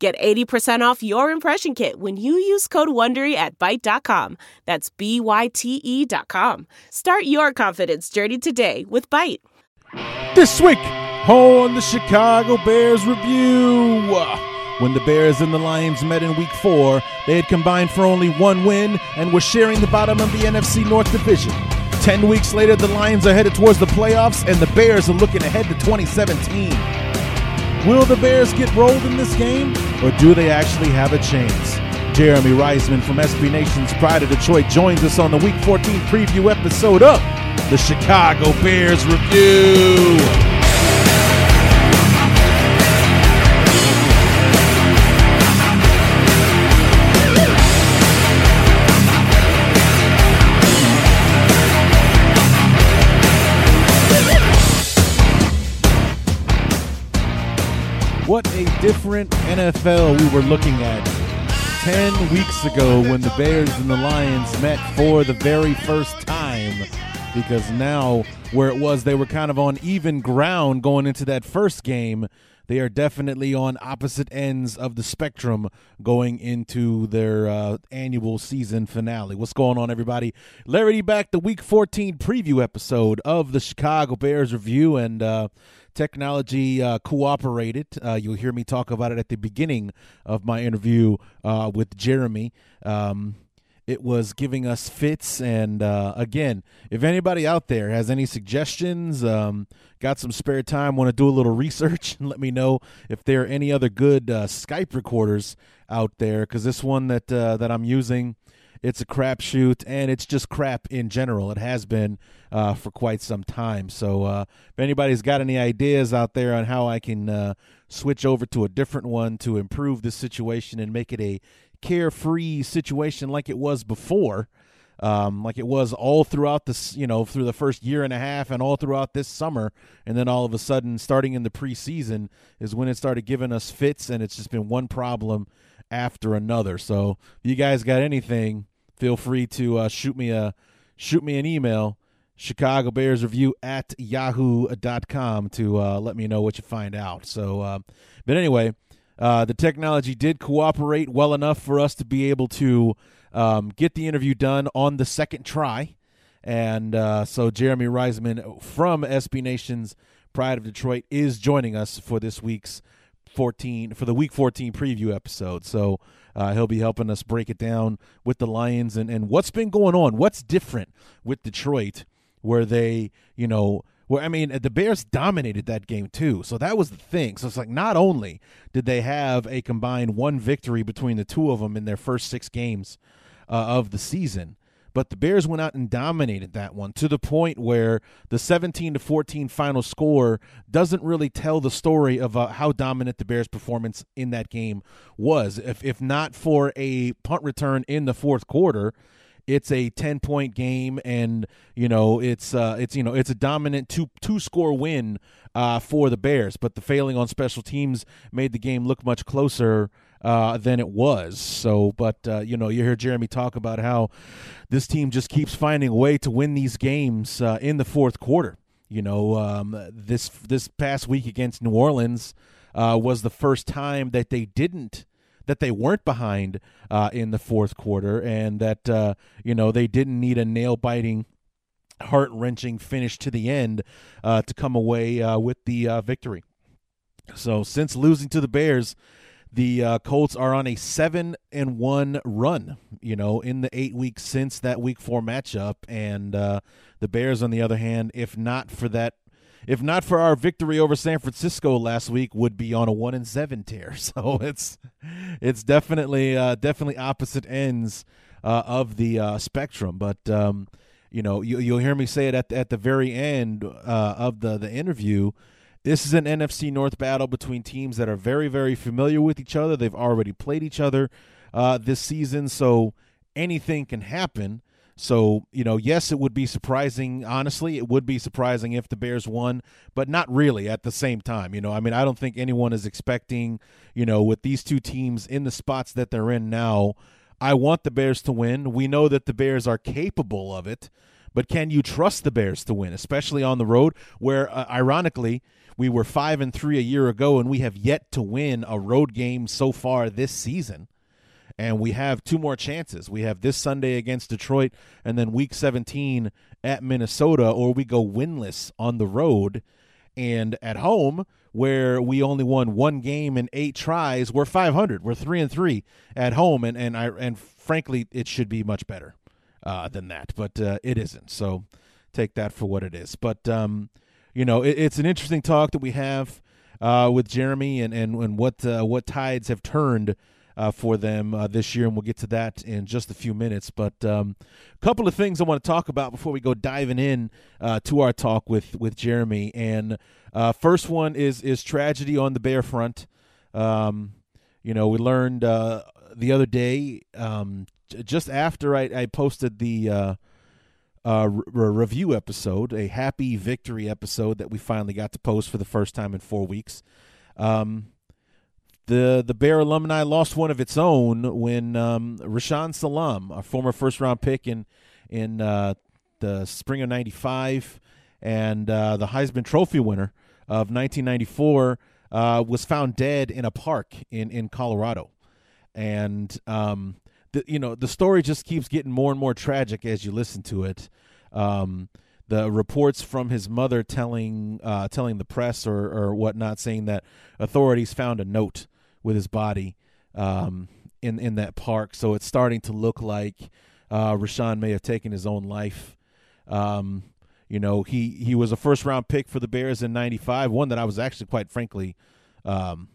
Get 80% off your impression kit when you use code WONDERY at Byte.com. That's B-Y-T-E dot com. Start your confidence journey today with Byte. This week on the Chicago Bears review. When the Bears and the Lions met in week four, they had combined for only one win and were sharing the bottom of the NFC North Division. Ten weeks later, the Lions are headed towards the playoffs, and the Bears are looking ahead to 2017. Will the Bears get rolled in this game, or do they actually have a chance? Jeremy Reisman from SB Nation's Pride of Detroit joins us on the Week 14 preview episode of the Chicago Bears Review. Different NFL we were looking at 10 weeks ago when the Bears and the Lions met for the very first time. Because now, where it was, they were kind of on even ground going into that first game. They are definitely on opposite ends of the spectrum going into their uh, annual season finale. What's going on, everybody? Larry back, the Week 14 preview episode of the Chicago Bears review, and uh, technology uh, cooperated. Uh, you'll hear me talk about it at the beginning of my interview uh, with Jeremy. Um, it was giving us fits, and uh, again, if anybody out there has any suggestions, um, got some spare time, want to do a little research, and let me know if there are any other good uh, Skype recorders out there. Because this one that uh, that I'm using it's a crapshoot, and it's just crap in general. It has been uh, for quite some time. So uh, if anybody's got any ideas out there on how I can uh, switch over to a different one to improve the situation and make it a carefree situation like it was before, um, like it was all throughout this, you know, through the first year and a half and all throughout this summer. And then all of a sudden, starting in the preseason, is when it started giving us fits, and it's just been one problem after another. So if you guys got anything, feel free to uh, shoot me a shoot me an email chicago bears review at yahoo.com to uh, let me know what you find out. So uh, but anyway uh, the technology did cooperate well enough for us to be able to um, get the interview done on the second try. And uh, so jeremy reisman from sb nation's pride of detroit is joining us for this week's 14 for the week 14 preview episode so uh, he'll be helping us break it down with the Lions and, and what's been going on. What's different with Detroit, where they, you know, where I mean, the Bears dominated that game too. So that was the thing. So it's like not only did they have a combined one victory between the two of them in their first six games uh, of the season, but the Bears went out and dominated that one to the point where the 17 to 14 final score doesn't really tell the story of uh, how dominant the Bears' performance in that game was. If if not for a punt return in the fourth quarter, it's a 10 point game and you know it's uh it's you know it's a dominant two two score win uh for the bears but the failing on special teams made the game look much closer uh, than it was. So, but uh, you know, you hear Jeremy talk about how this team just keeps finding a way to win these games uh, in the fourth quarter. You know, um, this this past week against New Orleans uh, was the first time that they didn't that they weren't behind uh, in the fourth quarter, and that uh, you know they didn't need a nail biting heart wrenching finish to the end uh, to come away uh, with the uh, victory. So since losing to the Bears, the uh, Colts are on a seven and one run, you know, in the eight weeks since that Week Four matchup, and uh, the Bears, on the other hand, if not for that, if not for our victory over San Francisco last week, would be on a one and seven tear. So it's it's definitely uh, definitely opposite ends uh, of the uh, spectrum, but. Um, you know, you, you'll hear me say it at the, at the very end uh, of the the interview this is an NFC North battle between teams that are very, very familiar with each other. They've already played each other uh, this season, so anything can happen. So, you know, yes, it would be surprising. Honestly, it would be surprising if the Bears won, but not really at the same time. You know, I mean, I don't think anyone is expecting, you know, with these two teams in the spots that they're in now. I want the Bears to win. We know that the Bears are capable of it, but can you trust the Bears to win, especially on the road, where, uh, ironically, we were five and three a year ago, and we have yet to win a road game so far this season and we have two more chances. We have this Sunday against Detroit, and then Week 17 at Minnesota, or we go winless on the road. And at home, where we only won one game in eight tries, we're 500. We're three and three at home, and and I and frankly, it should be much better uh, than that, but uh, it isn't. So take that for what it is. But um, you know, it, it's an interesting talk that we have uh, with Jeremy, and and and what uh, what tides have turned uh, for them uh, this year, and we'll get to that in just a few minutes. But a um, couple of things I want to talk about before we go diving in uh, to our talk with with Jeremy. And uh, first one is is tragedy on the Bear front. Um, you know, we learned uh, the other day, um, just after I, I posted the uh, re- review episode, a happy victory episode that we finally got to post for the first time in four weeks. Um, the the Bear alumni lost one of its own when um, Rashaan Salaam, a former first round pick in in uh, the spring of '95, and uh, the Heisman Trophy winner of 1994, uh, was found dead in a park in in Colorado, and um, the, you know the story just keeps getting more and more tragic as you listen to it. Um, the reports from his mother telling uh, telling the press or, or whatnot, saying that authorities found a note with his body um, in in that park. So it's starting to look like uh, Rashaan may have taken his own life. Um, you know, he he was a first round pick for the Bears in '95, one that I was actually quite frankly um,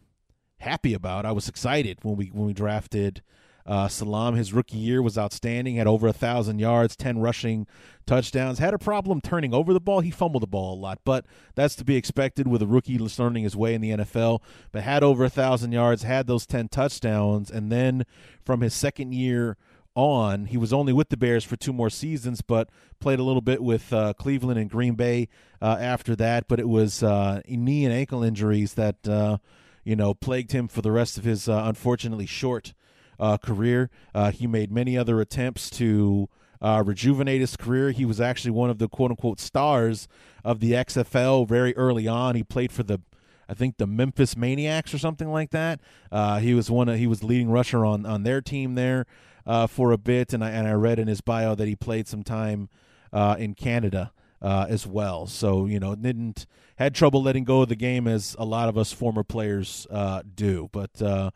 happy about. I was excited when we when we drafted uh, Salaam, his rookie year was outstanding. Had over a thousand yards, ten rushing touchdowns. Had a problem turning over the ball. He fumbled the ball a lot, but that's to be expected with a rookie learning his way in the NFL. But had over a thousand yards, had those ten touchdowns, and then from his second year on, he was only with the Bears for two more seasons, but played a little bit with uh, Cleveland and Green Bay uh, after that. But it was uh, knee and ankle injuries that uh, you know plagued him for the rest of his uh, unfortunately short uh, career. Uh, he made many other attempts to uh, rejuvenate his career. He was actually one of the quote unquote stars of the XFL very early on. He played for the I think the Memphis Maniax or something like that. Uh, he was one of he was leading rusher on on their team there uh, for a bit, and I and I read in his bio that he played some time uh, in Canada uh, as well. So you know didn't had trouble letting go of the game as a lot of us former players uh, do, but uh,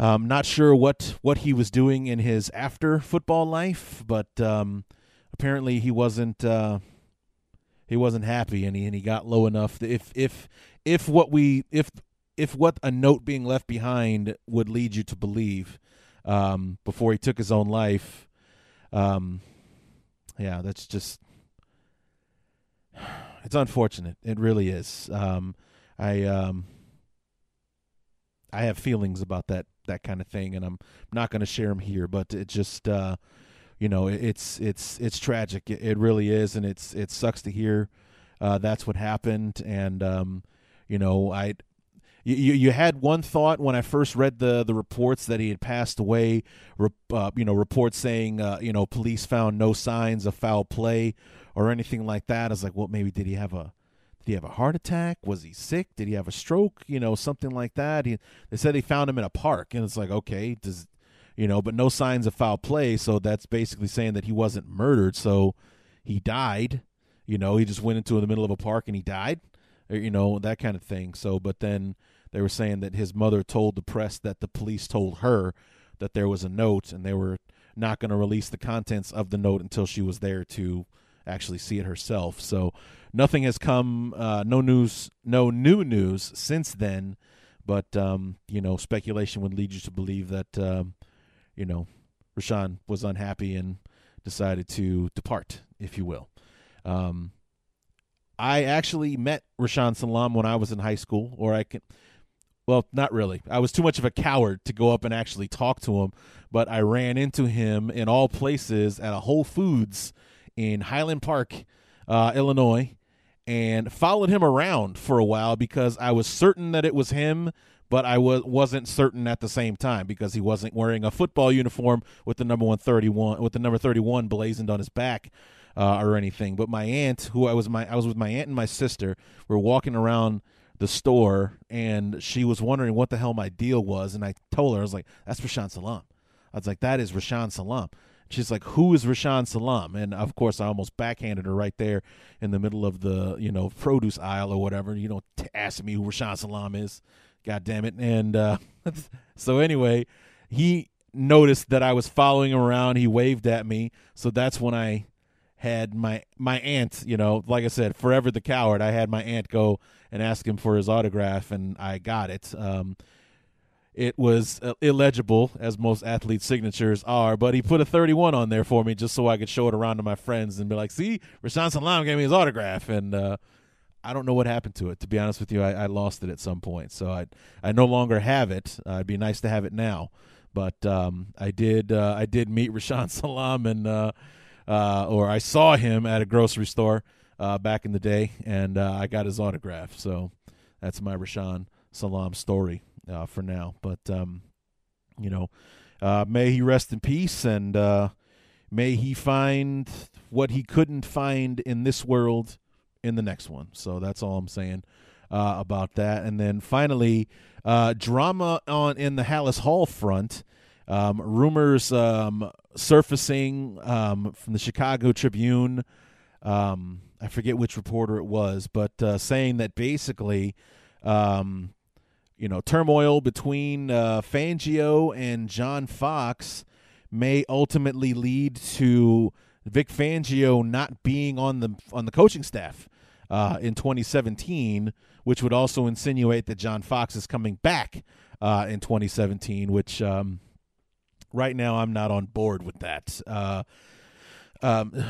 um, not sure what what he was doing in his after football life, but um, apparently he wasn't uh, he wasn't happy, and he and he got low enough. That if if if what we if if what a note being left behind would lead you to believe um, before he took his own life, um, yeah, that's just it's unfortunate. It really is. Um, I um, I have feelings about that that kind of thing, and I'm not going to share them here. But it just, uh, you know, it's it's it's tragic. It, it, really is, and it's it sucks to hear uh, that's what happened. And um, you know, I you you had one thought when I first read the the reports that he had passed away. Uh, you know, reports saying uh, you know police found no signs of foul play or anything like that. I was like, well, maybe did he have a did he have a heart attack? Was he sick? Did he have a stroke? You know, something like that. He, they said they found him in a park, and it's like, okay, does you know, but no signs of foul play. So that's basically saying that he wasn't murdered. So he died. You know, he just went into the middle of a park and he died. Or, you know, that kind of thing. So, but then they were saying that his mother told the press that the police told her that there was a note, and they were not going to release the contents of the note until she was there to actually see it herself. So nothing has come, uh, no news, no new news since then. But um, you know, speculation would lead you to believe that um, you know Rashaan was unhappy and decided to depart, if you will. Um, I actually met Rashaan Salaam when I was in high school, or I can. well, not really. I was too much of a coward to go up and actually talk to him, but I ran into him in all places at a Whole Foods in Highland Park, uh, Illinois, and followed him around for a while because I was certain that it was him, but I was wasn't certain at the same time because he wasn't wearing a football uniform with the number one thirty one with the number thirty one blazoned on his back. Uh, or anything, but my aunt, who I was my I was with my aunt and my sister, were walking around the store and she was wondering what the hell my deal was. And I told her, I was like, that's Rashaan Salaam. I was like, that is Rashaan Salaam. She's like, who is Rashaan Salaam?" And of course, I almost backhanded her right there in the middle of the, you know, produce aisle or whatever. You know, t- asking me who Rashaan Salaam is. God damn it. And uh, so anyway, he noticed that I was following him around. He waved at me. So that's when I had my my aunt, you know, like I said, forever the coward. I had my aunt go and ask him for his autograph, and I got it. Um, it was uh, illegible, as most athletes' signatures are, but he put a 31 on there for me just so I could show it around to my friends and be like, "See, Rashaan Salaam gave me his autograph." And uh, I don't know what happened to it. To be honest with you, I, I lost it at some point, so I I no longer have it. Uh, it'd be nice to have it now, but um, I did uh, I did meet Rashaan Salaam, and uh, uh, or I saw him at a grocery store back in the day, and I got his autograph. So that's my Rashaan Salaam story uh, for now. But um, you know, uh, may he rest in peace, and uh, may he find what he couldn't find in this world in the next one. So that's all I'm saying about that. And then finally, drama on in the Halas Hall front. Um, rumors um, surfacing um, from the Chicago Tribune. Um, I forget which reporter it was, but uh, saying that basically, um, you know, turmoil between uh, Fangio and John Fox may ultimately lead to Vic Fangio not being on the on the coaching staff uh, in 2017, which would also insinuate that John Fox is coming back uh, in 2017, which um, right now I'm not on board with that. Uh, um,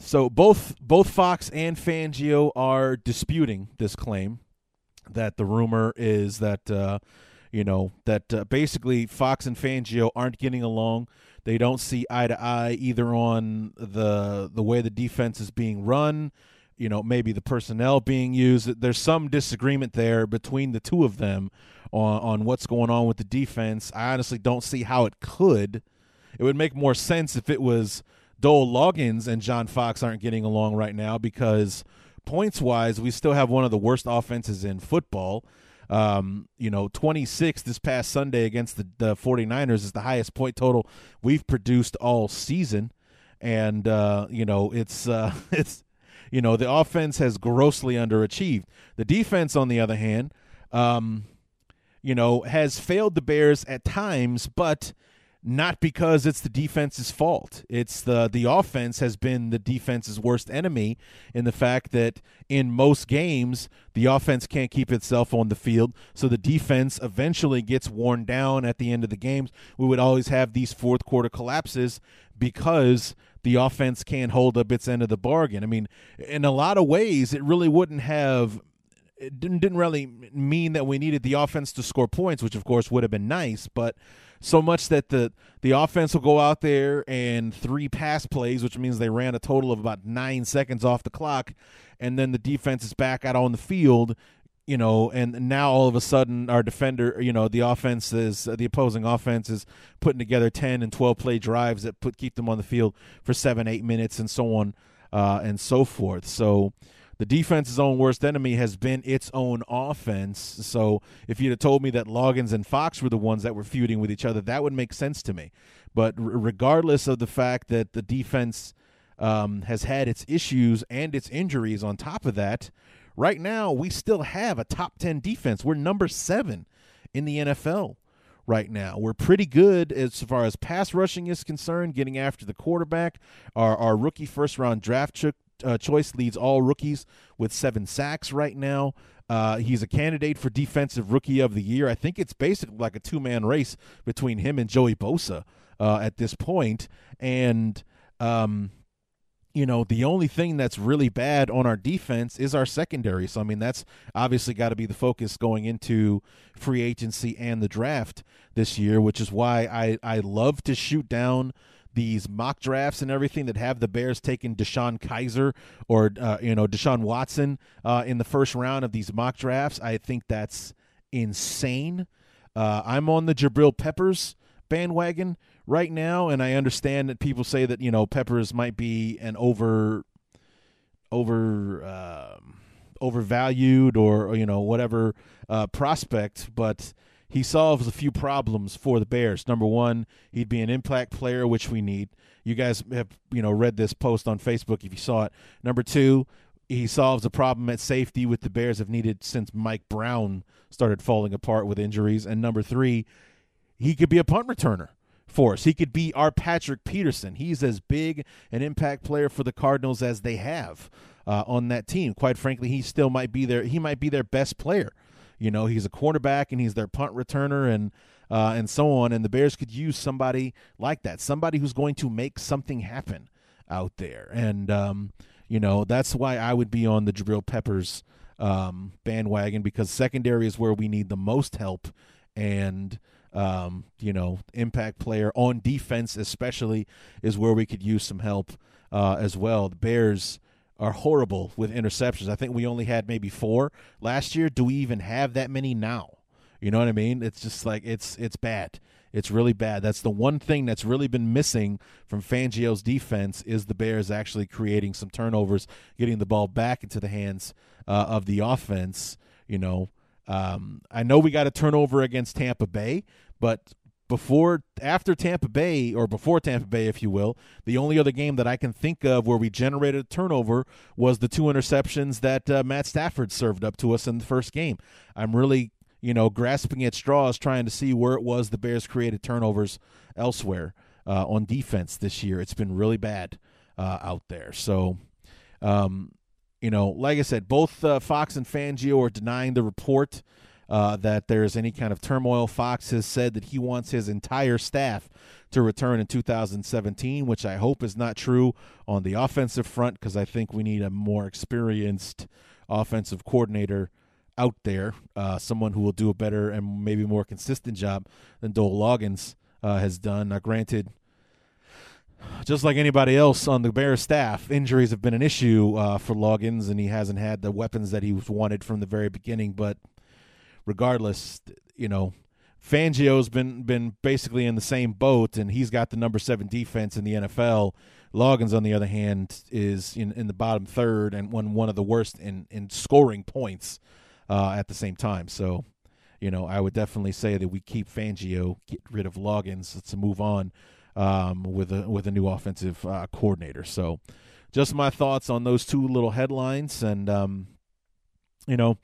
so both both Fox and Fangio are disputing this claim that the rumor is that uh, you know that uh, basically Fox and Fangio aren't getting along. They don't see eye to eye either on the the way the defense is being run, you know, maybe the personnel being used. There's some disagreement there between the two of them on on what's going on with the defense. I honestly don't see how it could. It would make more sense if it was Dowell Loggains and John Fox aren't getting along right now because points wise, we still have one of the worst offenses in football. Um, you know, 26 this past Sunday against the, the 49ers is the highest point total we've produced all season. And, uh, you know, it's, uh, it's, you know, the offense has grossly underachieved. The defense, on the other hand, um, you know, has failed the Bears at times, but not because it's the defense's fault. It's the the offense has been the defense's worst enemy in the fact that in most games the offense can't keep itself on the field, so the defense eventually gets worn down at the end of the games. We would always have these fourth quarter collapses because the offense can't hold up its end of the bargain. I mean, in a lot of ways it really wouldn't have it didn't, didn't really mean that we needed the offense to score points, which of course would have been nice, but so much that the the offense will go out there and three pass plays, which means they ran a total of about nine seconds off the clock, and then the defense is back out on the field, you know, and now all of a sudden our defender, you know, the offense is the opposing offense is putting together ten and twelve play drives that put keep them on the field for seven, eight minutes, and so on uh, and so forth. So the defense's own worst enemy has been its own offense. So if you'd have told me that Loggains and Fox were the ones that were feuding with each other, that would make sense to me. But r- regardless of the fact that the defense um, has had its issues and its injuries on top of that, right now we still have a top 10 defense. We're number seven in the NFL right now. We're pretty good as far as pass rushing is concerned, getting after the quarterback. Our, our rookie first round draft cho- uh, choice leads all rookies with seven sacks right now. Uh, he's a candidate for defensive rookie of the year. I think it's basically like a two man race between him and Joey Bosa uh, at this point. And, um, you know, the only thing that's really bad on our defense is our secondary. So, I mean, that's obviously got to be the focus going into free agency and the draft this year, which is why I, I love to shoot down these mock drafts and everything that have the Bears taking DeShone Kizer or, uh, you know, Deshaun Watson uh, in the first round of these mock drafts. I think that's insane. Uh, I'm on the Jabril Peppers bandwagon right now, and I understand that people say that you know Peppers might be an over over uh, overvalued or, or, you know whatever uh, prospect, but he solves a few problems for the Bears. Number one, he'd be an impact player, which we need. You guys have you know read this post on Facebook if you saw it. Number two, he solves a problem at safety with the Bears have needed since Mike Brown started falling apart with injuries. And number three, he could be a punt returner for us. He could be our Patrick Peterson. He's as big an impact player for the Cardinals as they have uh, on that team. Quite frankly, he still might be their he might be their best player. You know, he's a cornerback and he's their punt returner and uh, and so on. And the Bears could use somebody like that, somebody who's going to make something happen out there. And um, you know, that's why I would be on the Jabril Peppers um, bandwagon because secondary is where we need the most help and um, you know, impact player on defense, especially, is where we could use some help uh, as well. The Bears are horrible with interceptions. I think we only had maybe four last year. Do we even have that many now? You know what I mean? It's just like it's it's bad. It's really bad. That's the one thing that's really been missing from Fangio's defense is the Bears actually creating some turnovers, getting the ball back into the hands uh, of the offense. You know, um, I know we got a turnover against Tampa Bay, but before after Tampa Bay or before Tampa Bay, if you will, the only other game that I can think of where we generated a turnover was the two interceptions that uh, Matt Stafford served up to us in the first game. I'm really, you know, grasping at straws trying to see where it was the Bears created turnovers elsewhere uh, on defense this year. It's been really bad uh, out there. So, um, you know, like I said, both uh, Fox and Fangio are denying the report uh, that there's any kind of turmoil. Fox has said that he wants his entire staff to return in 2017, which I hope is not true on the offensive front because I think we need a more experienced offensive coordinator out there, uh, someone who will do a better and maybe more consistent job than Dowell Loggains uh, has done. Now, granted, just like anybody else on the Bears staff, injuries have been an issue uh, for Loggains, and he hasn't had the weapons that he wanted from the very beginning. But regardless, you know, Fangio's been been basically in the same boat, and he's got the number seven defense in the NFL. Loggains, on the other hand, is in, in the bottom third and one one of the worst in in scoring points uh, at the same time. So, you know, I would definitely say that we keep Fangio, get rid of Loggains. Let's move on um, with a with a new offensive uh, coordinator. So, just my thoughts on those two little headlines, and um, you know,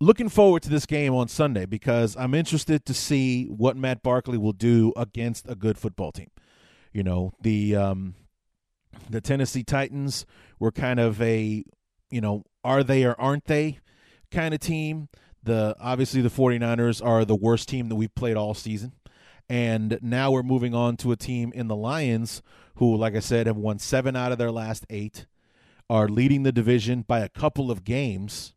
looking forward to this game on Sunday because I'm interested to see what Matt Barkley will do against a good football team. You know, the um, the Tennessee Titans were kind of a, you know, are they or aren't they kind of team. The obviously the 49ers are the worst team that we've played all season. And now we're moving on to a team in the Lions who, like I said, have won seven out of their last eight, are leading the division by a couple of games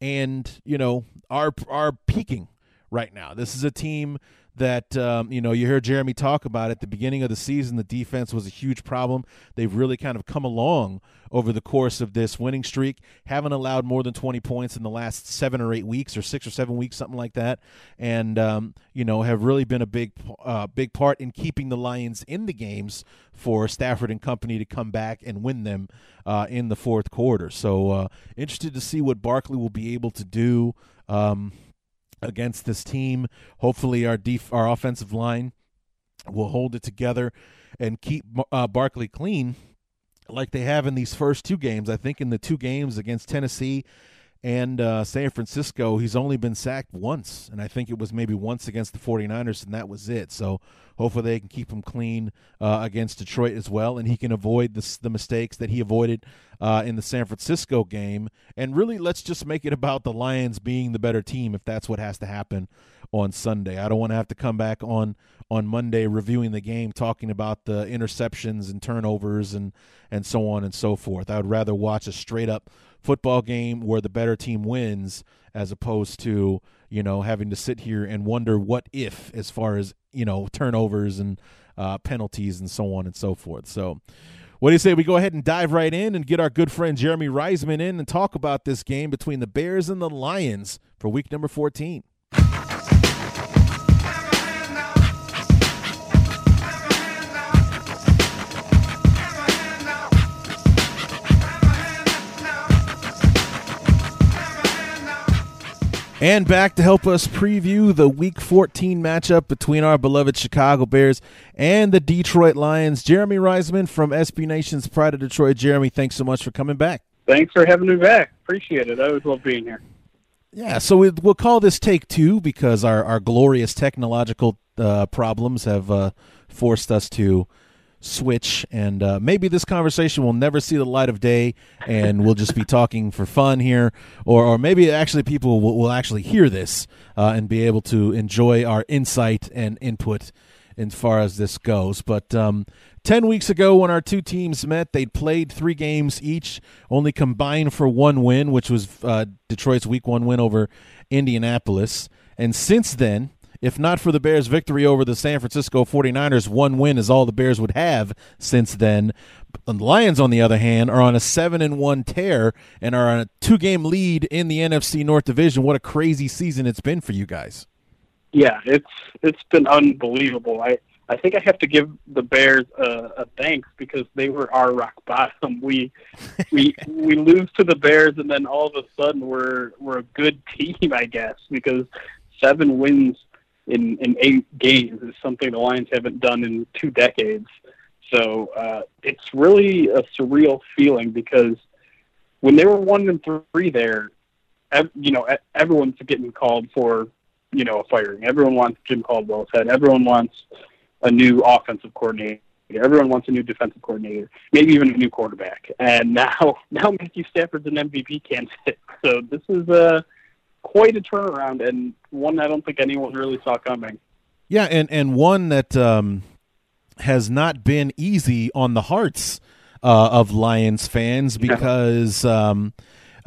and you know are are peaking right now. This is a team that um, you know you heard Jeremy talk about at the beginning of the season. The defense was a huge problem. They've really kind of come along over the course of this winning streak. Haven't allowed more than twenty points in the last seven or eight weeks, or six or seven weeks, something like that. And um, you know have really been a big uh, big part in keeping the Lions in the games for Stafford and company to come back and win them uh, in the fourth quarter. So uh, interested to see what Barkley will be able to do. Um, against this team. Hopefully, our def- our offensive line will hold it together and keep uh, Barkley clean, like they have in these first two games. I think in the two games against Tennessee and uh, San Francisco, he's only been sacked once, and I think it was maybe once against the 49ers, and that was it. So hopefully they can keep him clean uh, against Detroit as well, and he can avoid the, the mistakes that he avoided uh, in the San Francisco game. And really, let's just make it about the Lions being the better team if that's what has to happen on Sunday. I don't want to have to come back on on Monday reviewing the game, talking about the interceptions and turnovers and and so on and so forth. I would rather watch a straight up football game where the better team wins as opposed to you know having to sit here and wonder what if as far as you know turnovers and uh, penalties and so on and so forth. So. What do you say we go ahead and dive right in and get our good friend Jeremy Reisman in and talk about this game between the Bears and the Lions for week number 14? And back to help us preview the Week 14 matchup between our beloved Chicago Bears and the Detroit Lions. Jeremy Reisman from SB Nation's Pride of Detroit. Jeremy, thanks so much for coming back. Thanks for having me back. Appreciate it. I always love being here. Yeah, so we, will call this take two because our, our glorious technological uh, problems have uh, forced us to switch and uh, maybe this conversation will never see the light of day and we'll just be talking for fun here or, or maybe actually people will, will actually hear this uh, and be able to enjoy our insight and input as far as this goes. But um, 10 weeks ago when our two teams met they'd played three games each only combined for one win which was uh, detroit's week one win over indianapolis. And since then if not for the Bears' victory over the San Francisco 49ers, one win is all the Bears would have since then. The Lions, on the other hand, are on a 7 and 1 tear and are on a two game lead in the NFC North Division. What a crazy season it's been for you guys. Yeah, it's it's been unbelievable. I I think I have to give the Bears a, a thanks because they were our rock bottom. We we we lose to the Bears and then all of a sudden we're we're a good team, I guess, because seven wins in, in eight games is something the Lions haven't done in two decades. So uh, it's really a surreal feeling because when they were one and three there, ev- you know, everyone's getting called for, you know, a firing. Everyone wants Jim Caldwell's head. Everyone wants a new offensive coordinator. Everyone wants a new defensive coordinator, maybe even a new quarterback. And now, now Matthew Stafford's an MVP candidate. So this is a quite a turnaround and one I don't think anyone really saw coming. Yeah, and and one that um, has not been easy on the hearts uh, of Lions fans because. Um,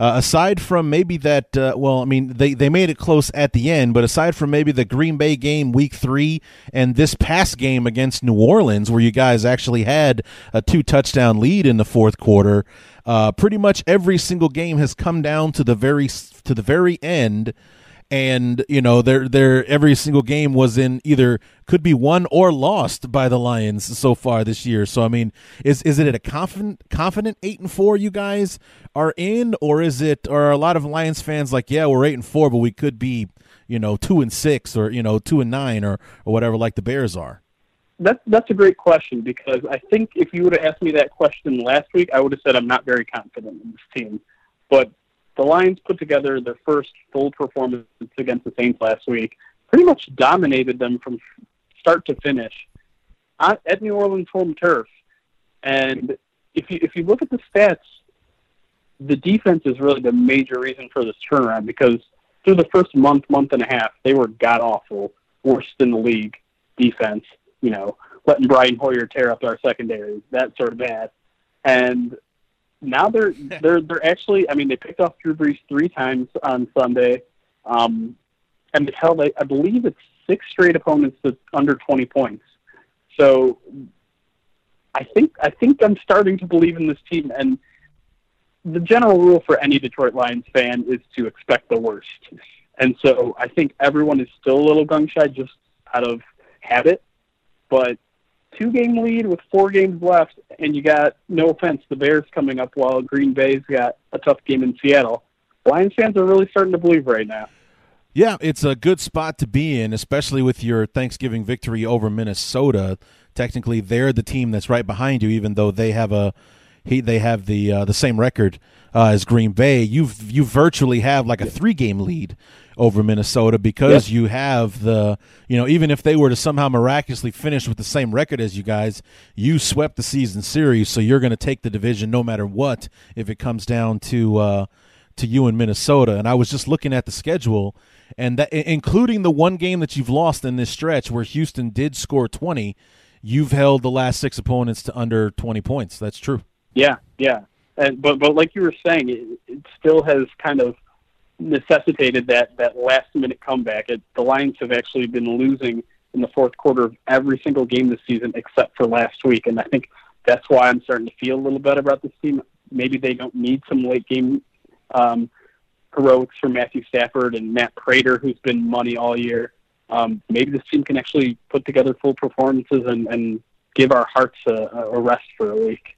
uh, aside from maybe that, uh, well, I mean, they, they made it close at the end, but aside from maybe the Green Bay game week three and this past game against New Orleans, where you guys actually had a two touchdown lead in the fourth quarter, uh, pretty much every single game has come down to the very to the very end and you know their their every single game was in either could be won or lost by the Lions so far this year. So I mean, is is it a confident confident eight and four you guys are in, or is it or are a lot of Lions fans like yeah we're eight and four, but we could be you know two and six or you know two and nine or or whatever like the Bears are. That's that's a great question because I think if you would have asked me that question last week, I would have said I'm not very confident in this team. But the Lions put together their first full performance against the Saints last week, pretty much dominated them from start to finish at New Orleans home turf. And if you if you look at the stats, the defense is really the major reason for this turnaround because through the first month, month and a half, they were god awful, worst in the league defense you know, letting Brian Hoyer tear up our secondary, that sort of bad. And now they're they're they're actually I mean they picked off Drew Brees three times on Sunday. Um and they held I believe it's six straight opponents to under twenty points. So I think I think I'm starting to believe in this team and the general rule for any Detroit Lions fan is to expect the worst. And so I think everyone is still a little gun shy just out of habit. But two game lead with four games left, and you got no offense, the Bears coming up while Green Bay's got a tough game in Seattle. Lions fans are really starting to believe right now. Yeah, it's a good spot to be in, especially with your Thanksgiving victory over Minnesota. Technically, they're the team that's right behind you, even though they have a he they have the uh, the same record uh, as Green Bay. You've you virtually have like a three game lead over Minnesota because yep. you have the you know even if they were to somehow miraculously finish with the same record as you guys, you swept the season series, so you're going to take the division no matter what if it comes down to. Uh, to you in Minnesota. And I was just looking at the schedule, and that including the one game that you've lost in this stretch where Houston did score 20, you've held the last six opponents to under 20 points. That's true. Yeah, yeah. And but but like you were saying, it, it still has kind of necessitated that that last minute comeback. It, the Lions have actually been losing in the fourth quarter of every single game this season except for last week, and I think that's why I'm starting to feel a little better about this team. Maybe they don't need some late game um, heroics from Matthew Stafford and Matt Prater, who's been money all year. Um, maybe this team can actually put together full performances and, and give our hearts a, a rest for a week.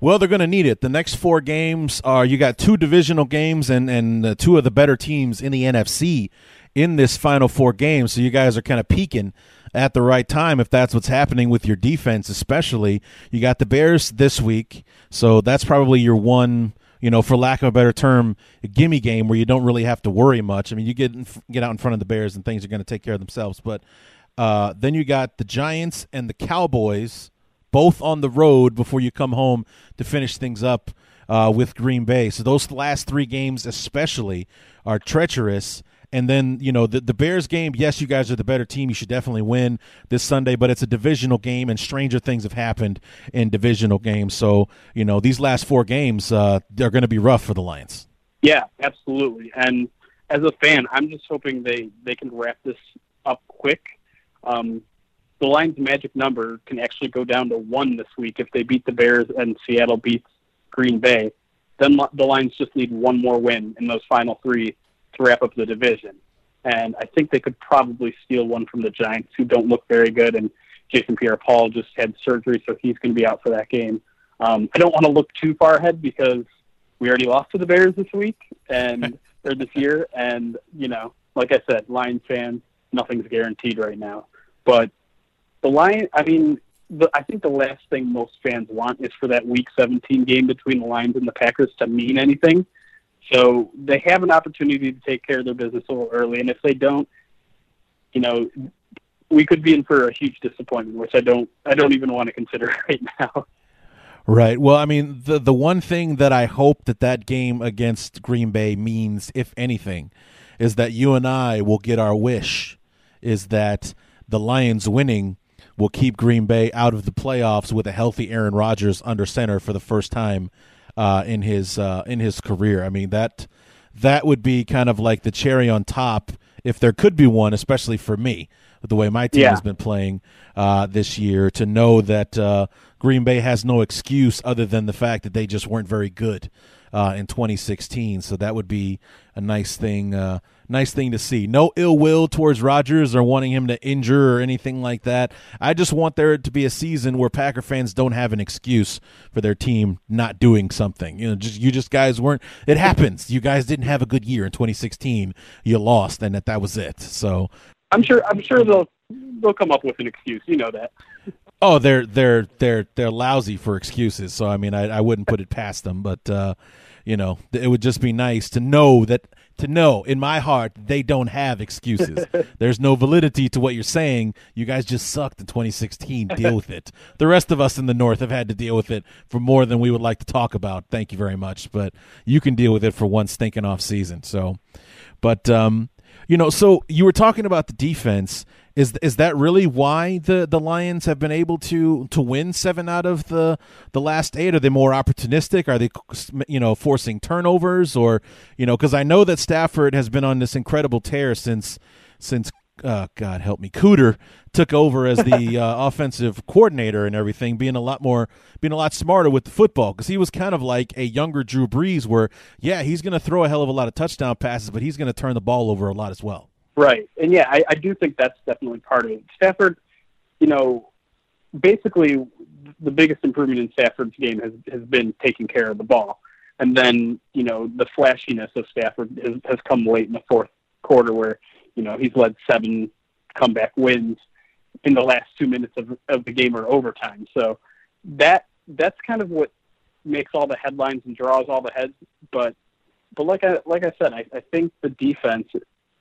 Well, they're going to need it. The next four games are you got two divisional games and and uh, two of the better teams in the NFC in this final four games. So you guys are kind of peaking at the right time if that's what's happening with your defense, especially. You got the Bears this week, so that's probably your one, you know, for lack of a better term, gimme game where you don't really have to worry much. I mean, you get get out in front of the Bears and things are going to take care of themselves. But uh, then you got the Giants and the Cowboys both on the road before you come home to finish things up uh, with Green Bay. So those last three games, especially, are treacherous. And then, you know, the, the Bears game, yes, you guys are the better team. You should definitely win this Sunday, but it's a divisional game, and stranger things have happened in divisional games. So, you know, these last four games, uh, they're going to be rough for the Lions. Yeah, absolutely. And as a fan, I'm just hoping they, they can wrap this up quick. Um, the Lions' magic number can actually go down to one this week if they beat the Bears and Seattle beats Green Bay. Then the Lions just need one more win in those final three to wrap up the division. And I think they could probably steal one from the Giants, who don't look very good. And Jason Pierre-Paul just had surgery, so he's going to be out for that game. Um, I don't want to look too far ahead because we already lost to the Bears this week and or this year, and you know, like I said, Lions fans, nothing's guaranteed right now. But the Lions, I mean, the, I think the last thing most fans want is for that Week 17 game between the Lions and the Packers to mean anything. So they have an opportunity to take care of their business a little early, and if they don't, you know, we could be in for a huge disappointment, which I don't, I don't even want to consider right now. Right. Well, I mean, the the one thing that I hope that that game against Green Bay means, if anything, is that you and I will get our wish, is that the Lions winning will keep Green Bay out of the playoffs with a healthy Aaron Rodgers under center for the first time uh, in his uh, in his career. I mean that that would be kind of like the cherry on top if there could be one, especially for me, the way my team yeah. has been playing uh, this year, to know that uh, Green Bay has no excuse other than the fact that they just weren't very good uh, in 2016. So that would be a nice thing uh, nice thing to see. No ill will towards Rodgers or wanting him to injure or anything like that. I just want there to be a season where Packer fans don't have an excuse for their team not doing something. You know, just you just guys weren't. It happens. You guys didn't have a good year in 2016. You lost, and that that was it. So I'm sure. I'm sure they'll they'll come up with an excuse. You know that. Oh, they're they're they're they're lousy for excuses. So I mean, I, I wouldn't put it past them, but uh, you know, it would just be nice to know that to know in my heart they don't have excuses. There's no validity to what you're saying. You guys just sucked in 2016. Deal with it. The rest of us in the North have had to deal with it for more than we would like to talk about. Thank you very much, but you can deal with it for one stinking off season. So, but um, you know, so you were talking about the defense. Is is that really why the, the Lions have been able to to win seven out of the the last eight? Are they more opportunistic? Are they you know forcing turnovers or you know because I know that Stafford has been on this incredible tear since since uh, God help me, Cooter took over as the uh, offensive coordinator and everything, being a lot more, being a lot smarter with the football because he was kind of like a younger Drew Brees, where yeah, he's going to throw a hell of a lot of touchdown passes, but he's going to turn the ball over a lot as well. Right, and yeah, I, I do think that's definitely part of it. Stafford, you know, basically the biggest improvement in Stafford's game has has been taking care of the ball, and then you know the flashiness of Stafford has, has come late in the fourth quarter where you know, he's led seven comeback wins in the last two minutes of, of the game or overtime. So that that's kind of what makes all the headlines and draws all the heads. But but like I like I said, I, I think the defense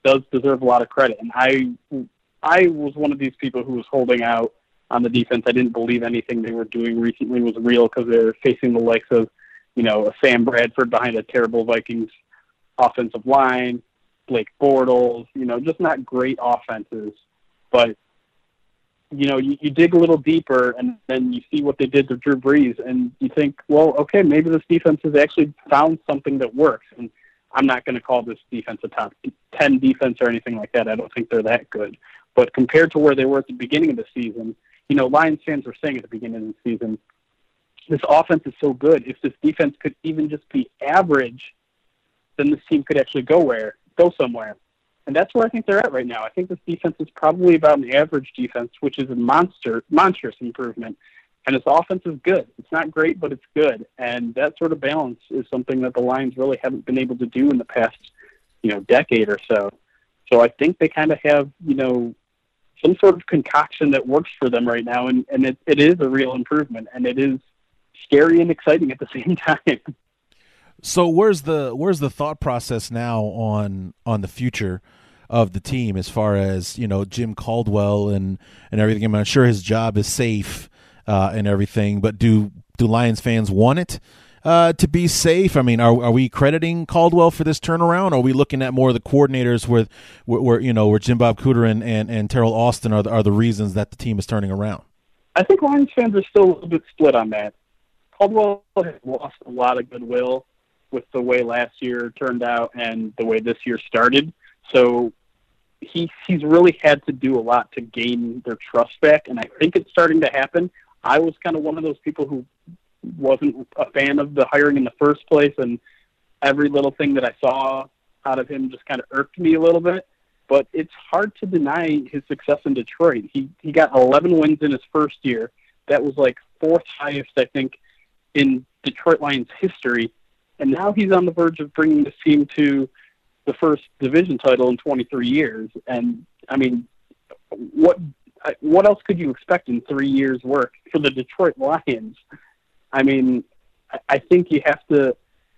does deserve a lot of credit. And I I was one of these people who was holding out on the defense. I didn't believe anything they were doing recently was real because they were facing the likes of you know a Sam Bradford behind a terrible Vikings offensive line, Blake Bortles, you know, just not great offenses. But you know, you, you dig a little deeper and then you see what they did to Drew Brees, and you think, well, okay, maybe this defense has actually found something that works. And I'm not going to call this defense a top 10 defense or anything like that. I don't think they're that good. But compared to where they were at the beginning of the season, you know, Lions fans were saying at the beginning of the season, this offense is so good. If this defense could even just be average, then this team could actually go where go somewhere. And that's where I think they're at right now. I think this defense is probably about an average defense, which is a monster monstrous improvement. And its offense is good. It's not great, but it's good. And that sort of balance is something that the Lions really haven't been able to do in the past, you know, decade or so. So I think they kind of have, you know, some sort of concoction that works for them right now, and, and it, it is a real improvement, and it is scary and exciting at the same time. So where's the where's the thought process now on on the future of the team as far as you know Jim Caldwell and and everything? I'm sure his job is safe uh, and everything, but do do Lions fans want it? Uh, to be safe? I mean, are are we crediting Caldwell for this turnaround? Or are we looking at more of the coordinators with where, you know where Jim Bob Cooter and, and, and Teryl Austin are the, are the reasons that the team is turning around? I think Lions fans are still a little bit split on that. Caldwell has lost a lot of goodwill with the way last year turned out and the way this year started. So he he's really had to do a lot to gain their trust back, and I think it's starting to happen. I was kind of one of those people who wasn't a fan of the hiring in the first place, and every little thing that I saw out of him just kind of irked me a little bit. But it's hard to deny his success in Detroit. He he got 11 wins in his first year. That was like fourth highest, I think, in Detroit Lions history. And now he's on the verge of bringing this team to the first division title in 23 years. And I mean, what what else could you expect in three years' work for the Detroit Lions? I mean, I think you have to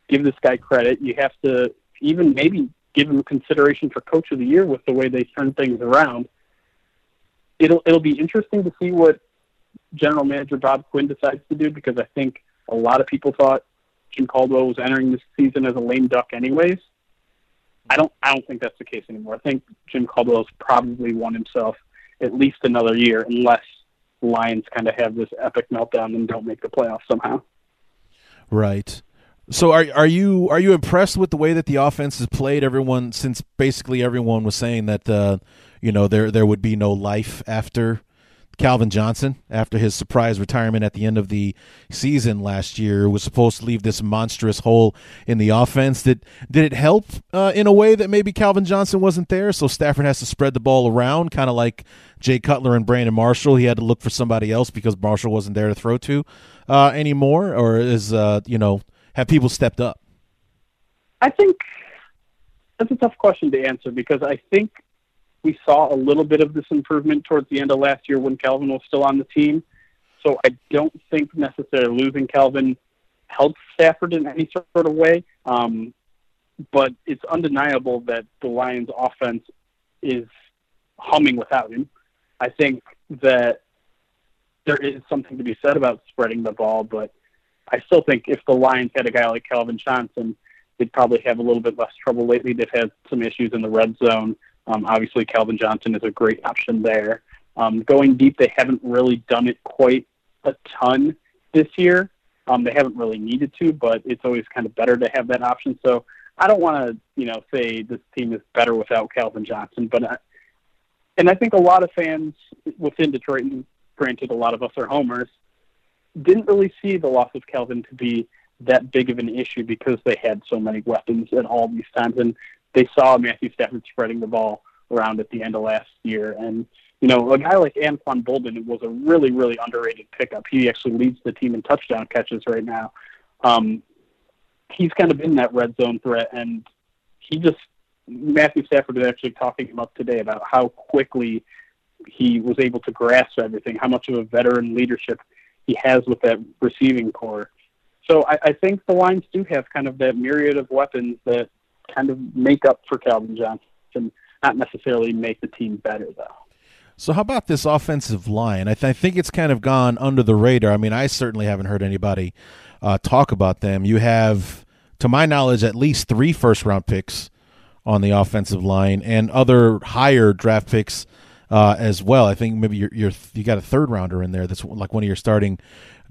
give this guy credit. You have to even maybe give him consideration for Coach of the Year with the way they turn things around. It'll it'll be interesting to see what General Manager Bob Quinn decides to do because I think a lot of people thought Jim Caldwell was entering this season as a lame duck, anyways. I don't I don't think that's the case anymore. I think Jim Caldwell's probably won himself at least another year, unless Lions kind of have this epic meltdown and don't make the playoffs somehow. Right. So are are you are you impressed with the way that the offense has played? Everyone since basically everyone was saying that uh, you know there there would be no life after Calvin Johnson, after his surprise retirement at the end of the season last year, was supposed to leave this monstrous hole in the offense. Did did it help uh, in a way that maybe Calvin Johnson wasn't there? So Stafford has to spread the ball around, kind of like Jay Cutler and Brandon Marshall. He had to look for somebody else because Marshall wasn't there to throw to uh, anymore. Or is uh, you know have people stepped up? I think that's a tough question to answer because I think we saw a little bit of this improvement towards the end of last year when Calvin was still on the team. So I don't think necessarily losing Calvin helps Stafford in any sort of way. Um, but it's undeniable that the Lions' offense is humming without him. I think that there is something to be said about spreading the ball, but I still think if the Lions had a guy like Calvin Johnson, they'd probably have a little bit less trouble lately. They've had some issues in the red zone. Um, obviously, Calvin Johnson is a great option there. Um, going deep, they haven't really done it quite a ton this year. Um, they haven't really needed to, but it's always kind of better to have that option. So I don't want to, you know, say this team is better without Calvin Johnson, but I, and I think a lot of fans within Detroit, and granted, a lot of us are homers, didn't really see the loss of Calvin to be that big of an issue because they had so many weapons at all these times. And they saw Matthew Stafford spreading the ball around at the end of last year. And, you know, a guy like Anquan Boldin was a really, really underrated pickup. He actually leads the team in touchdown catches right now. Um, he's kind of in that red zone threat, and he just, Matthew Stafford was actually talking him up today about how quickly he was able to grasp everything, how much of a veteran leadership he has with that receiving corps. So I, I think the Lions do have kind of that myriad of weapons that kind of make up for Calvin Johnson, not necessarily make the team better, though. So, how about this offensive line? I, th- I, think it's kind of gone under the radar. I mean, I certainly haven't heard anybody uh, talk about them. You have to my knowledge, at least three first round picks on the offensive line and other higher draft picks uh, as well. I think maybe you're, you're you got a third rounder in there that's like one of your starting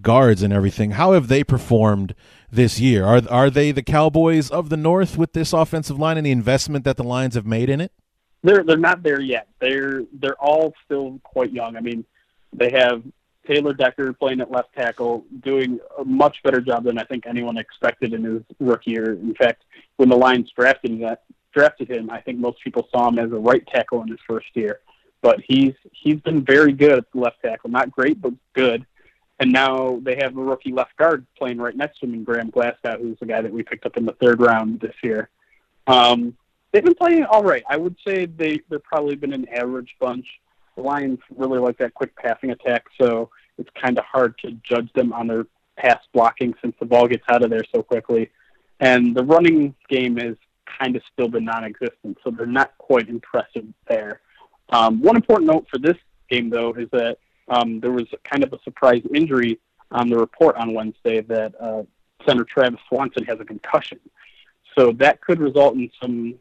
guards and everything. How have they performed this year? Are are they the Cowboys of the North with this offensive line and the investment that the Lions have made in it? They're they're not there yet. They're they're all still quite young. I mean, they have Taylor Decker playing at left tackle, doing a much better job than I think anyone expected in his rookie year. In fact, when the Lions drafted that drafted him, I think most people saw him as a right tackle in his first year. But he's he's been very good at the left tackle. Not great, but good. And now they have a rookie left guard playing right next to him Graham Glasgow, who's the guy that we picked up in the third round this year. Um, they've been playing all right. I would say they they've probably been an average bunch. The Lions really like that quick passing attack, so it's kind of hard to judge them on their pass blocking since the ball gets out of there so quickly. And the running game has kind of still been non-existent, so they're not quite impressive there. Um, one important note for this game, though, is that um, there was kind of a surprise injury on the report on Wednesday that uh, center Travis Swanson has a concussion. So that could result in some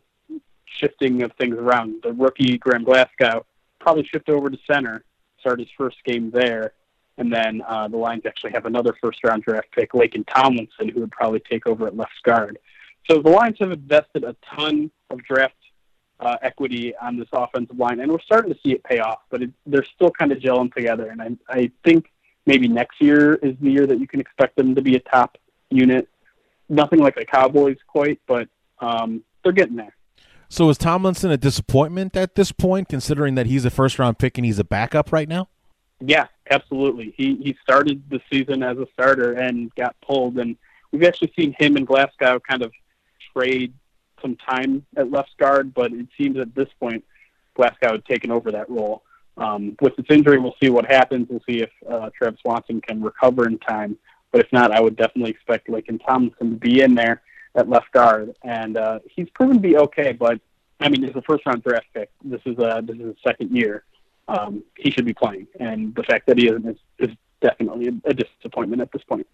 shifting of things around. The rookie Graham Glasgow probably shift over to center, start his first game there, and then uh, the Lions actually have another first round draft pick, Laken Tomlinson, who would probably take over at left guard. So the Lions have invested a ton of draft uh, equity on this offensive line, and we're starting to see it pay off. But it, they're still kind of gelling together, and I, I think maybe next year is the year that you can expect them to be a top unit. Nothing like the Cowboys quite, but um, they're getting there. So is Tomlinson a disappointment at this point, considering that he's a first round pick and he's a backup right now? Yeah, absolutely. He he started the season as a starter and got pulled, and we've actually seen him and Glasgow kind of trade some time at left guard, but it seems at this point Glasgow had taken over that role. Um, with this injury, we'll see what happens. We'll see if uh, Travis Swanson can recover in time. But if not, I would definitely expect Laken Tomlinson to be in there at left guard, and uh, he's proven to be okay. But I mean, he's a first round draft pick. This is a this is his second year. Um, he should be playing, and the fact that he isn't is, is definitely a, a disappointment at this point.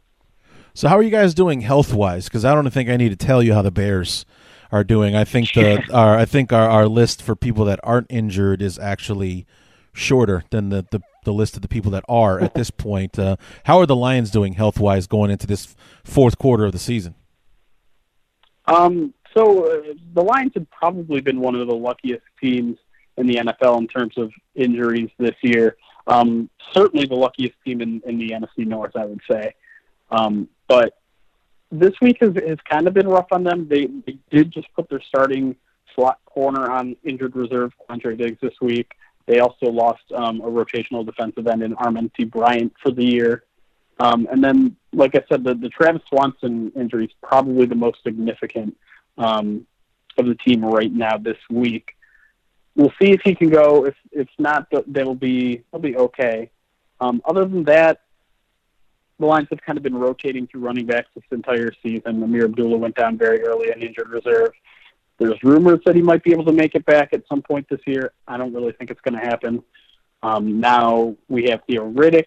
So, how are you guys doing health wise? Because I don't think I need to tell you how the Bears are doing. I think the our I think our, our list for people that aren't injured is actually shorter than the, the, the list of the people that are at this point. Uh, how are the Lions doing health wise going into this fourth quarter of the season? Um, so uh, the Lions have probably been one of the luckiest teams in the NFL in terms of injuries this year. Um, certainly the luckiest team in, in the NFC North, I would say. Um, but this week has, has kind of been rough on them. They, they did just put their starting slot corner on injured reserve, Quandre Diggs, this week. They also lost um, a rotational defensive end in Armonty Bryant for the year. Um, and then, like I said, the, the Travis Swanson injury is probably the most significant um, of the team right now this week. We'll see if he can go. If if not, they'll be they'll be okay. Um, other than that, the Lions have kind of been rotating through running backs this entire season. Ameer Abdullah went down very early on injured reserve. There's rumors that he might be able to make it back at some point this year. I don't really think it's going to happen. Um, now we have Theo Riddick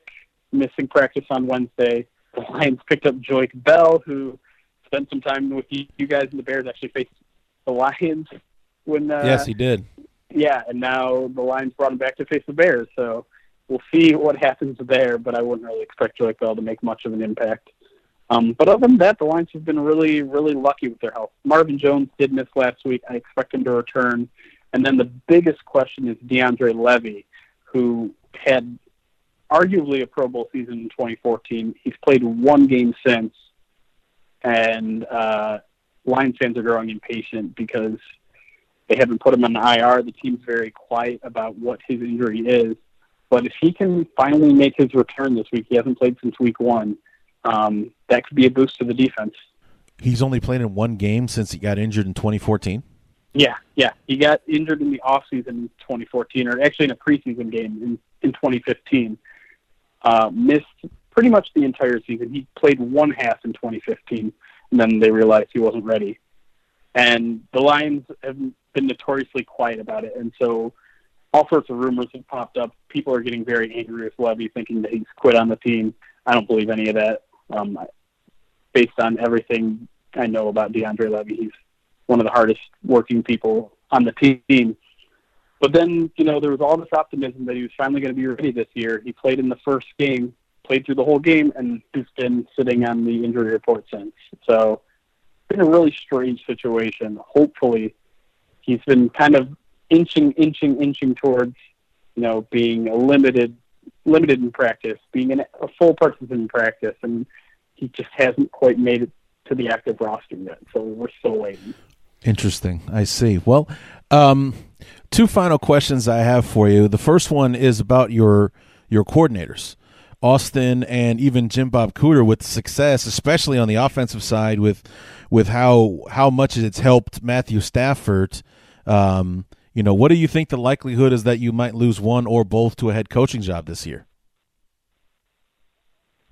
missing practice on Wednesday. The Lions picked up Joique Bell, who spent some time with you, you guys and the Bears. Actually faced the Lions when. Uh, yes, he did. Yeah, and now the Lions brought him back to face the Bears. So we'll see what happens there, but I wouldn't really expect Joique Bell to make much of an impact. Um, but other than that, the Lions have been really, really lucky with their health. Marvin Jones did miss last week. I expect him to return. And then the biggest question is DeAndre Levy, who had arguably a Pro Bowl season in 2014. He's played one game since, and uh, Lions fans are growing impatient because they haven't put him on the IR. The team's very quiet about what his injury is. But if he can finally make his return this week, he hasn't played since week one. Um, that could be a boost to the defense. He's only played in one game since he got injured in 2014. Yeah, yeah, he got injured in the off season in 2014, or actually in a preseason game in in 2015. Uh, missed pretty much the entire season. He played one half in 2015, and then they realized he wasn't ready. And the Lions have been notoriously quiet about it, and so all sorts of rumors have popped up. People are getting very angry with Levy, thinking that he's quit on the team. I don't believe any of that. Um, based on everything I know about DeAndre Levy. He's one of the hardest working people on the team. But then, you know, there was all this optimism that he was finally going to be ready this year. He played in the first game, played through the whole game, and he's been sitting on the injury report since. So it's been a really strange situation. Hopefully, he's been kind of inching, inching, inching towards, you know, being a limited, limited in practice, being an, a full participant in practice, and he just hasn't quite made it to the active roster yet. So we're still waiting. Interesting. I see. Well, um, two final questions I have for you. The first one is about your your coordinators, Austin and even Jim Bob Cooter, with success, especially on the offensive side, with with how how much it's helped Matthew Stafford. Um, you know, what do you think the likelihood is that you might lose one or both to a head coaching job this year?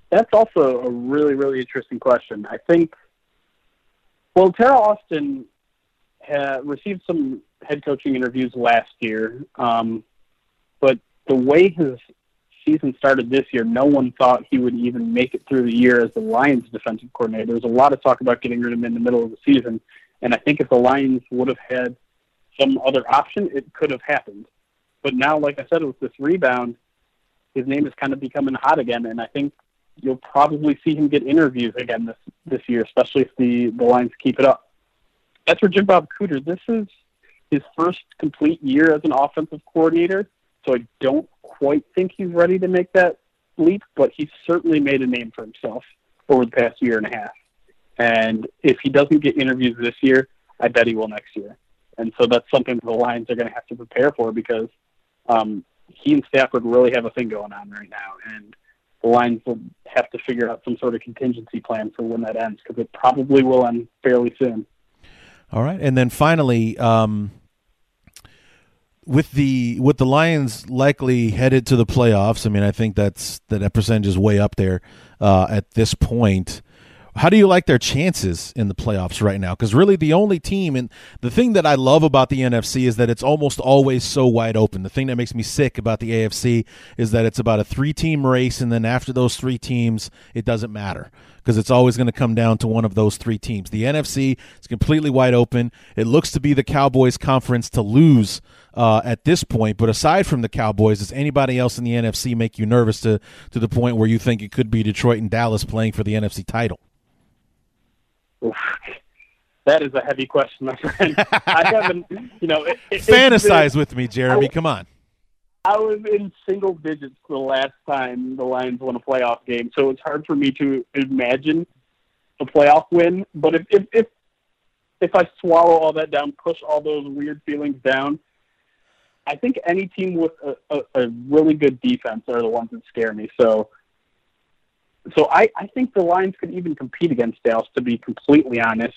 That's also a really, really interesting question. I think, well, Teryl Austin received some head coaching interviews last year, um, but the way his season started this year, no one thought he would even make it through the year as the Lions defensive coordinator. There was a lot of talk about getting rid of him in the middle of the season, and I think if the Lions would have had some other option, it could have happened. But now, like I said, with this rebound, his name is kind of becoming hot again, and I think you'll probably see him get interviews again this this year, especially if the the Lions keep it up. As for Jim Bob Cooter, this is his first complete year as an offensive coordinator, so I don't quite think he's ready to make that leap, but he's certainly made a name for himself over the past year and a half. And if he doesn't get interviews this year, I bet he will next year. And so that's something the Lions are going to have to prepare for because um, he and Stafford really have a thing going on right now. And the Lions will have to figure out some sort of contingency plan for when that ends because it probably will end fairly soon. All right, and then finally, um, with the with the Lions likely headed to the playoffs. I mean, I think that's that, that percentage is way up there uh, at this point. How do you like their chances in the playoffs right now? Because really, the only team and the thing that I love about the NFC is that it's almost always so wide open. The thing that makes me sick about the AFC is that it's about a three-team race, and then after those three teams, it doesn't matter because it's always going to come down to one of those three teams. The NFC is completely wide open. It looks to be the Cowboys' conference to lose uh, at this point. But aside from the Cowboys, does anybody else in the NFC make you nervous to to the point where you think it could be Detroit and Dallas playing for the NFC title? That is a heavy question, my friend. I haven't, you know, it, it, fantasize been, with me, Jeremy. Come on. I was in single digits the last time the Lions won a playoff game, so it's hard for me to imagine a playoff win. But if if if, if I swallow all that down, push all those weird feelings down, I think any team with a, a, a really good defense are the ones that scare me. So so I, I think the Lions could even compete against Dallas, to be completely honest.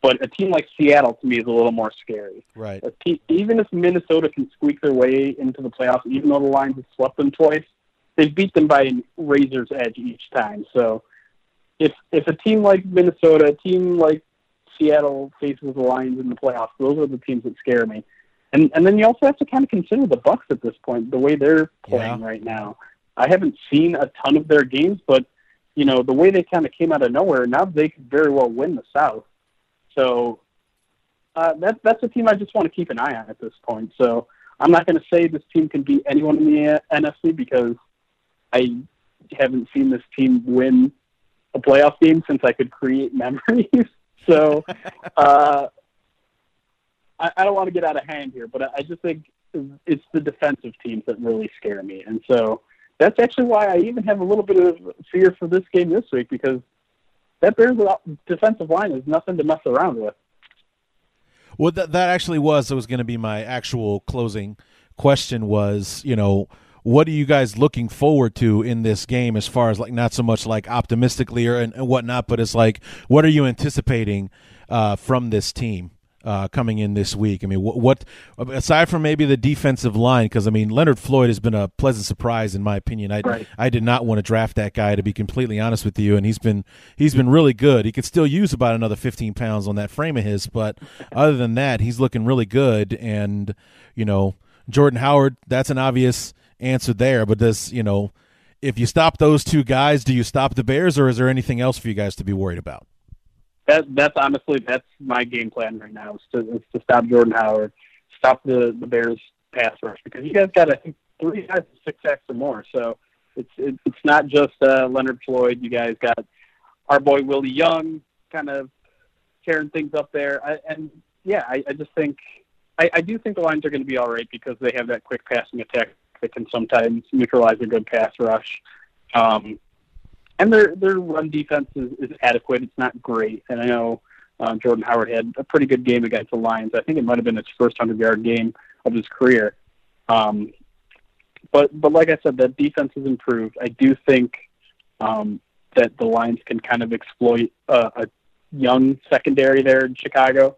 But a team like Seattle, to me, is a little more scary. Right. Team, even if Minnesota can squeak their way into the playoffs, even though the Lions have swept them twice, they've beat them by a razor's edge each time. So if if a team like Minnesota, a team like Seattle faces the Lions in the playoffs, those are the teams that scare me. And and then you also have to kind of consider the Bucs at this point, the way they're playing yeah. right now. I haven't seen a ton of their games, but you know the way they kind of came out of nowhere. Now they could very well win the South. So uh, that that's a team I just want to keep an eye on at this point. So I'm not going to say this team can beat anyone in the NFC because I haven't seen this team win a playoff game since I could create memories. so uh, I, I don't want to get out of hand here, but I, I just think it's the defensive teams that really scare me. And so that's actually why I even have a little bit of fear for this game this week because that Bears defensive line is nothing to mess around with. Well, that that actually was. That was going to be my actual closing question. Was you know what are you guys looking forward to in this game as far as like not so much like optimistically or and, and whatnot, but it's like what are you anticipating uh, from this team? Uh, coming in this week. I mean, what, what aside from maybe the defensive line, because I mean Leonard Floyd has been a pleasant surprise in my opinion. I right. I did not want to draft that guy to be completely honest with you, and he's been he's been really good. He could still use about another 15 pounds on that frame of his, but other than that, he's looking really good. And you know, Jordan Howard, that's an obvious answer there. But does you know, if you stop those two guys, do you stop the Bears, or is there anything else for you guys to be worried about? That that's honestly that's my game plan right now is to is to stop Jordan Howard, stop the the Bears pass rush because you guys got I think three guys six sacks or more. So it's it's not just uh, Leonard Floyd. You guys got our boy Willie Young kind of tearing things up there. I, and yeah, I, I just think I, I do think the Lions are going to be all right because they have that quick passing attack that can sometimes neutralize a good pass rush. Um, and their their run defense is, is adequate. It's not great, and I know uh, Jordan Howard had a pretty good game against the Lions. I think it might have been his first hundred yard game of his career. Um, but but like I said, that defense has improved. I do think um, that the Lions can kind of exploit a young secondary there in Chicago,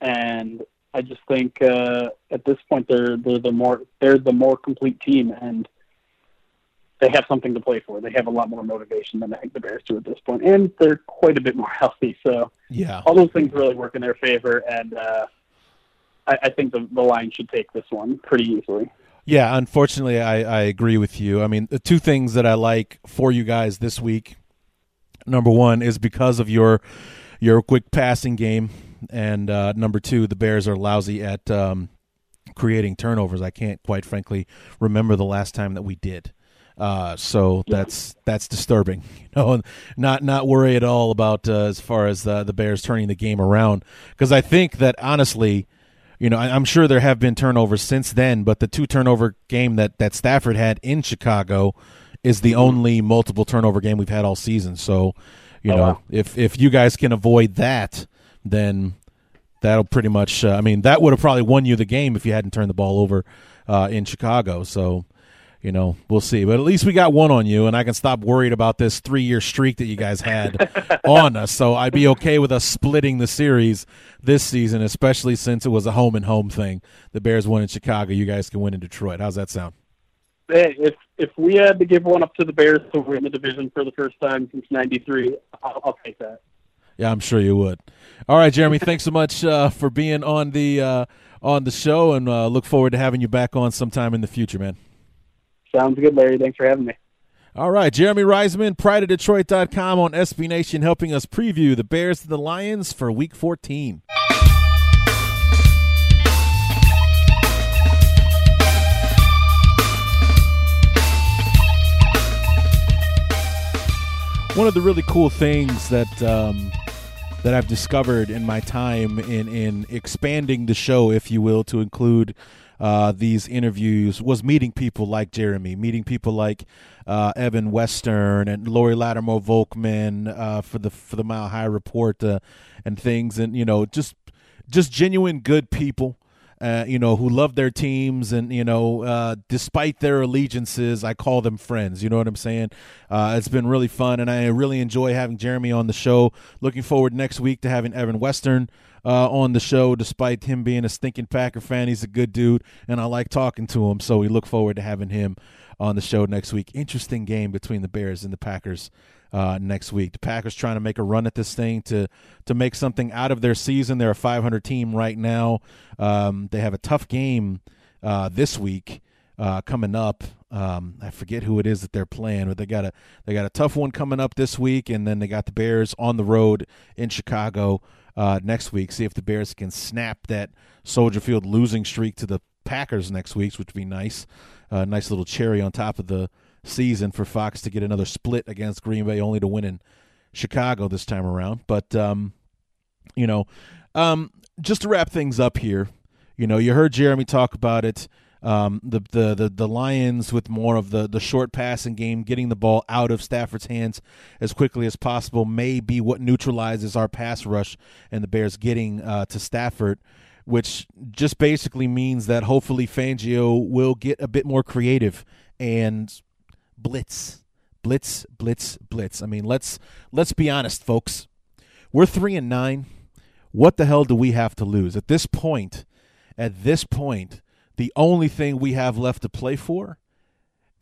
and I just think uh, at this point they're they're the more they're the more complete team and they have something to play for. They have a lot more motivation than I think the Bears do at this point, and they're quite a bit more healthy. So yeah, all those things really work in their favor, and uh, I, I think the the Lions should take this one pretty easily. Yeah, unfortunately, I, I agree with you. I mean, the two things that I like for you guys this week, number one is because of your your quick passing game, and uh, number two, the Bears are lousy at um, creating turnovers. I can't quite frankly remember the last time that we did. Uh, so that's that's disturbing. You know, not not worry at all about uh, as far as the the Bears turning the game around because I think that honestly, you know, I, am sure there have been turnovers since then, but the two turnover game that that Stafford had in Chicago is the mm-hmm. only multiple turnover game we've had all season. So, you oh, know, wow. if if you guys can avoid that, then that'll pretty much. Uh, I mean, that would have probably won you the game if you hadn't turned the ball over uh, in Chicago. So you know, we'll see. But at least we got one on you, and I can stop worried about this three year streak that you guys had on us. So I'd be okay with us splitting the series this season, especially since it was a home and home thing. The Bears won in Chicago. You guys can win in Detroit. How's that sound? Hey, if if we had to give one up to the Bears to win the division for the first time since '93, I'll, I'll take that. Yeah, I'm sure you would. All right, Jeremy. thanks so much uh, for being on the uh, on the show, and uh, look forward to having you back on sometime in the future, man. Sounds good, Larry. Thanks for having me. All right, Jeremy Reisman, prideofdetroit.com on SB Nation, helping us preview the Bears and the Lions for Week 14. One of the really cool things that um, that I've discovered in my time in in expanding the show, if you will, to include uh, these interviews was meeting people like Jeremy, meeting people like uh, Evan Western and Lori Lattimore Volkman uh, for the for the Mile High Report and things, and you know just just genuine good people. Uh, you know, who love their teams and, you know, uh, despite their allegiances, I call them friends. You know what I'm saying? Uh, it's been really fun, and I really enjoy having Jeremy on the show. Looking forward next week to having Evan Western uh, on the show, despite him being a stinking Packer fan. He's a good dude, and I like talking to him. So we look forward to having him on the show next week. Interesting game between the Bears and the Packers uh, next week. The Packers trying to make a run at this thing to to make something out of their season. They're a 500 team right now. Um, they have a tough game uh, this week uh, coming up. Um, I forget who it is that they're playing, but they got a they got a tough one coming up this week, and then they got the Bears on the road in Chicago uh, next week. See if the Bears can snap that Soldier Field losing streak to the Packers next week, which would be nice. Uh, nice little cherry on top of the season for Fox to get another split against Green Bay, only to win in Chicago this time around. But um, you know, um, just to wrap things up here, you know, you heard Jeremy talk about it. Um, the, the the the Lions with more of the the short passing game, getting the ball out of Stafford's hands as quickly as possible, may be what neutralizes our pass rush and the Bears getting uh, to Stafford, which just basically means that hopefully Fangio will get a bit more creative and blitz, blitz, blitz, blitz. I mean, let's let's be honest, folks. We're three and nine. What the hell do we have to lose at this point? At this point the only thing we have left to play for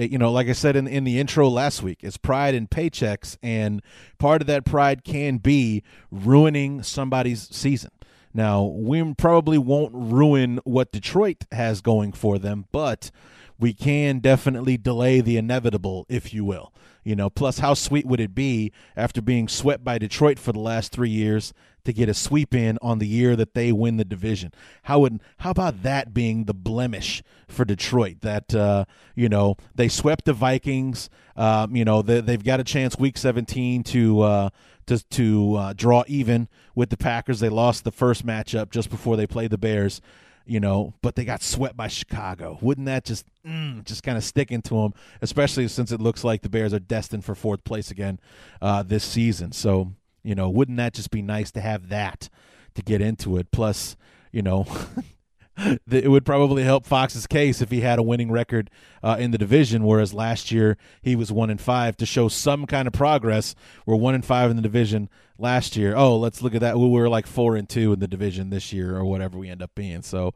eh, you know, like I said in in the intro last week, is pride and paychecks, and part of that pride can be ruining somebody's season. Now, we probably won't ruin what Detroit has going for them, but we can definitely delay the inevitable, if you will. You know, plus how sweet would it be after being swept by Detroit for the last three years to get a sweep in on the year that they win the division? How would how about that being the blemish for Detroit? That uh, you know they swept the Vikings. Um, you know they, have got a chance week 17 to uh, to to uh, draw even with the Packers. They lost the first matchup just before they played the Bears you know, but they got swept by Chicago. Wouldn't that just mm, just kind of stick into them, especially since it looks like the Bears are destined for fourth place again uh, this season? So, you know, wouldn't that just be nice to have that to get into it? Plus, you know, it would probably help Fox's case if he had a winning record uh, in the division, whereas last year he was one in five to show some kind of progress. We're one in five in the division last year. Oh, let's look at that. We were like four and two in the division this year, or whatever we end up being. So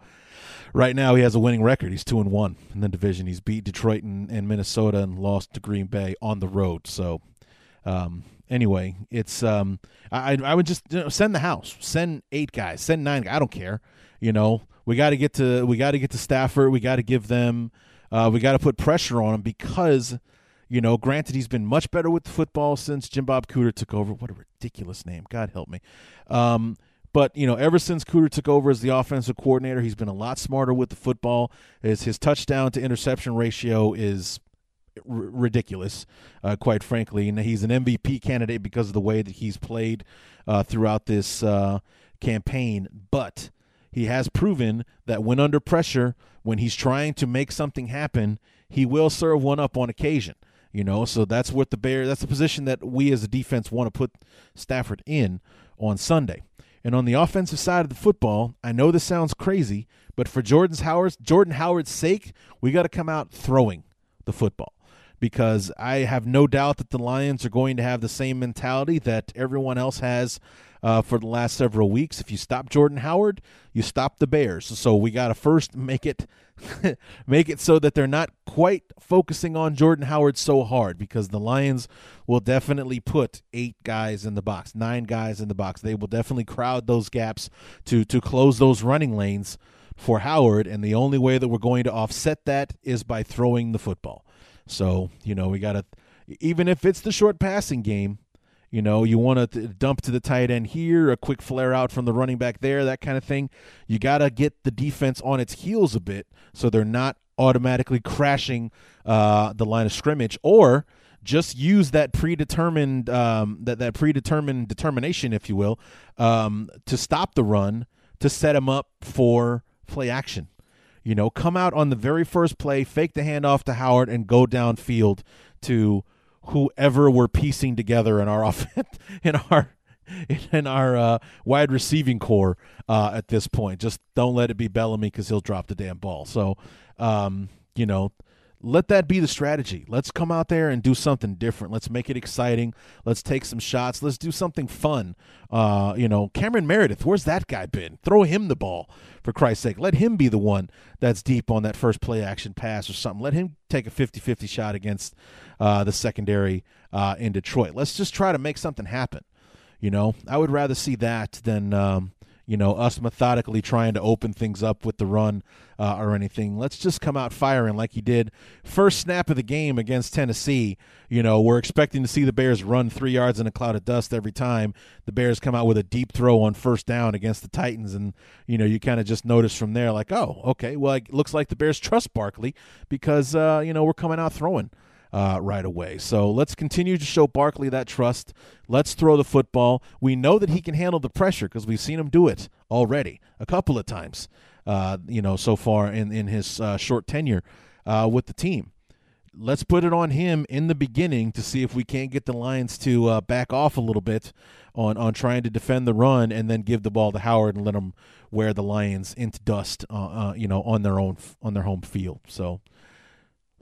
right now he has a winning record. He's two and one in the division. He's beat Detroit and, and Minnesota and lost to Green Bay on the road. So um, anyway, it's um, I I would just you know, send the house, send eight guys, send nine. I don't care. You know, we got to get to we got to get to Stafford. We got to give them. Uh, we got to put pressure on him because, you know, granted he's been much better with the football since Jim Bob Cooter took over. What a ridiculous name! God help me. Um, but you know, ever since Cooter took over as the offensive coordinator, he's been a lot smarter with the football. His his touchdown to interception ratio is r- ridiculous, uh, quite frankly. And he's an MVP candidate because of the way that he's played uh, throughout this uh, campaign. But he has proven that when under pressure, when he's trying to make something happen, he will serve one up on occasion. You know, so that's what the Bear that's the position that we as a defense want to put Stafford in on Sunday. And on the offensive side of the football, I know this sounds crazy, but for Jordan's Howard's Jordan Howard's sake, we got to come out throwing the football because I have no doubt that the Lions are going to have the same mentality that everyone else has uh, for the last several weeks. If you stop Jordan Howard, you stop the Bears. So we got to first make it make it so that they're not quite focusing on Jordan Howard so hard because the Lions will definitely put eight guys in the box, nine guys in the box. They will definitely crowd those gaps to to close those running lanes for Howard, and the only way that we're going to offset that is by throwing the football. So you know we got to even if it's the short passing game, you know, you want to dump to the tight end here, a quick flare out from the running back there, that kind of thing. You got to get the defense on its heels a bit so they're not automatically crashing uh, the line of scrimmage, or just use that predetermined um, that that predetermined determination, if you will, um, to stop the run to set them up for play action. You know, come out on the very first play, fake the handoff to Howard, and go downfield to whoever we're piecing together in our offense in our in our uh, wide receiving corps uh, at this point. Just don't let it be Bellamy because he'll drop the damn ball. So, um, you know, let that be the strategy. Let's come out there and do something different. Let's make it exciting. Let's take some shots. Let's do something fun. Uh, you know, Cameron Meredith, where's that guy been? Throw him the ball for Christ's sake. Let him be the one that's deep on that first play action pass or something. Let him take a 50-50 shot against uh, the secondary uh, in Detroit. Let's just try to make something happen. You know, I would rather see that than um, you know, us methodically trying to open things up with the run uh, or anything. Let's just come out firing like he did first snap of the game against Tennessee. You know, we're expecting to see the Bears run three yards in a cloud of dust every time the Bears come out with a deep throw on first down against the Titans. And, you know, you kind of just notice from there, like, oh, okay, well, it looks like the Bears trust Barkley because, uh, you know, we're coming out throwing uh, right away. So let's continue to show Barkley that trust. Let's throw the football. We know that he can handle the pressure because we've seen him do it already a couple of times. Uh, you know, so far in in his uh, short tenure uh, with the team. Let's put it on him in the beginning to see if we can't get the Lions to uh, back off a little bit on on trying to defend the run, and then give the ball to Howard and let him wear the Lions into dust. Uh, you know, on their own on their home field. So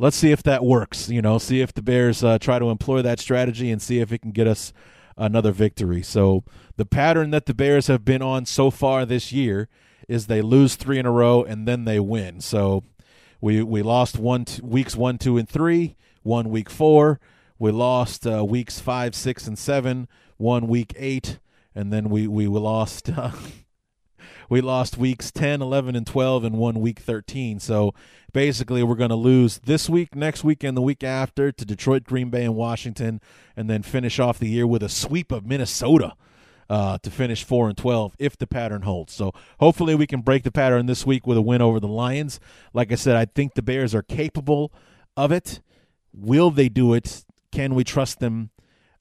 let's see if that works. You know, see if the Bears uh, try to employ that strategy and see if it can get us another victory. So the pattern that the Bears have been on so far this year is they lose three in a row and then they win. So we we lost one weeks one, two, and three. One week four. We lost uh, weeks five, six, and seven. One week eight, and then we we lost. Uh, we lost weeks 10, 11, and 12 and won week 13. So basically, we're going to lose this week, next week, and the week after to Detroit, Green Bay, and Washington, and then finish off the year with a sweep of Minnesota. Uh, to finish four and twelve if the pattern holds. So hopefully we can break the pattern this week with a win over the Lions. Like I said, I think the Bears are capable of it. Will they do it? Can we trust them?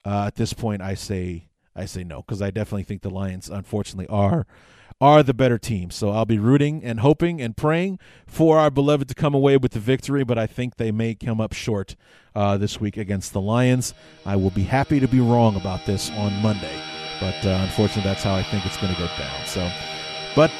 Uh, at this point, I say I say no because I definitely think the Lions, unfortunately, are are the better team. So I'll be rooting and hoping and praying for our beloved to come away with the victory, but I think they may come up short uh, this week against the Lions. I will be happy to be wrong about this on Monday, but uh, unfortunately, that's how I think it's going to go down. So, but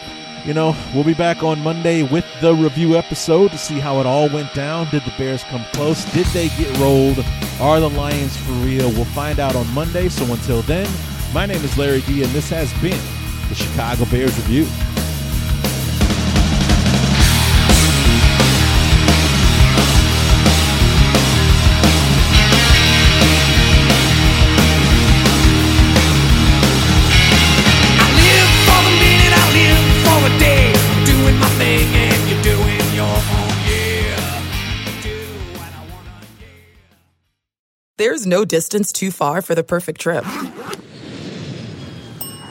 you know, we'll be back on Monday with the review episode to see how it all went down. Did the Bears come close? Did they get rolled? Are the Lions for real? We'll find out on Monday. So until then, my name is Larry D, and this has been the Chicago Bears Review. I live for the men, I live for the day. I'm doing my thing and you're doing your own year. Do what I wanna engage. There's no distance too far for the perfect trip.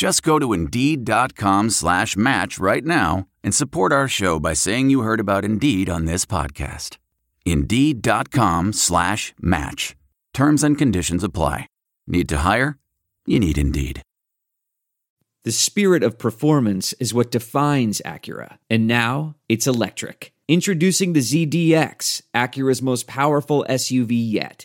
Just go to Indeed.com slash match right now and support our show by saying you heard about Indeed on this podcast. Indeed.com slash match. Terms and conditions apply. Need to hire? You need Indeed. The spirit of performance is what defines Acura, and now it's electric. Introducing the ZDX, Acura's most powerful SUV yet.